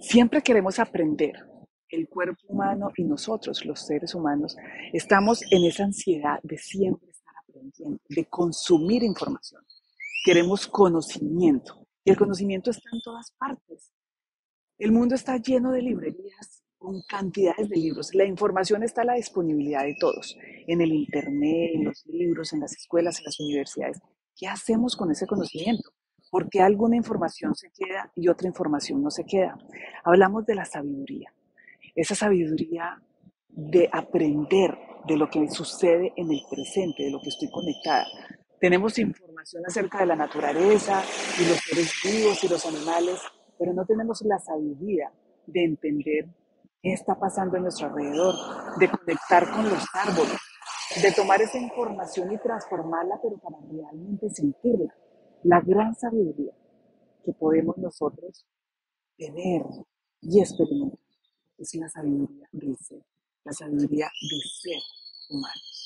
Siempre queremos aprender. El cuerpo humano y nosotros, los seres humanos, estamos en esa ansiedad de siempre estar aprendiendo, de consumir información. Queremos conocimiento. Y el conocimiento está en todas partes. El mundo está lleno de librerías con cantidades de libros. La información está a la disponibilidad de todos, en el Internet, en los libros, en las escuelas, en las universidades. ¿Qué hacemos con ese conocimiento? ¿Por qué alguna información se queda y otra información no se queda? Hablamos de la sabiduría. Esa sabiduría de aprender de lo que sucede en el presente, de lo que estoy conectada. Tenemos información acerca de la naturaleza y los seres vivos y los animales, pero no tenemos la sabiduría de entender qué está pasando en nuestro alrededor, de conectar con los árboles, de tomar esa información y transformarla, pero para realmente sentirla. La gran sabiduría que podemos nosotros tener y experimentar es la sabiduría del ser, la sabiduría del ser humano.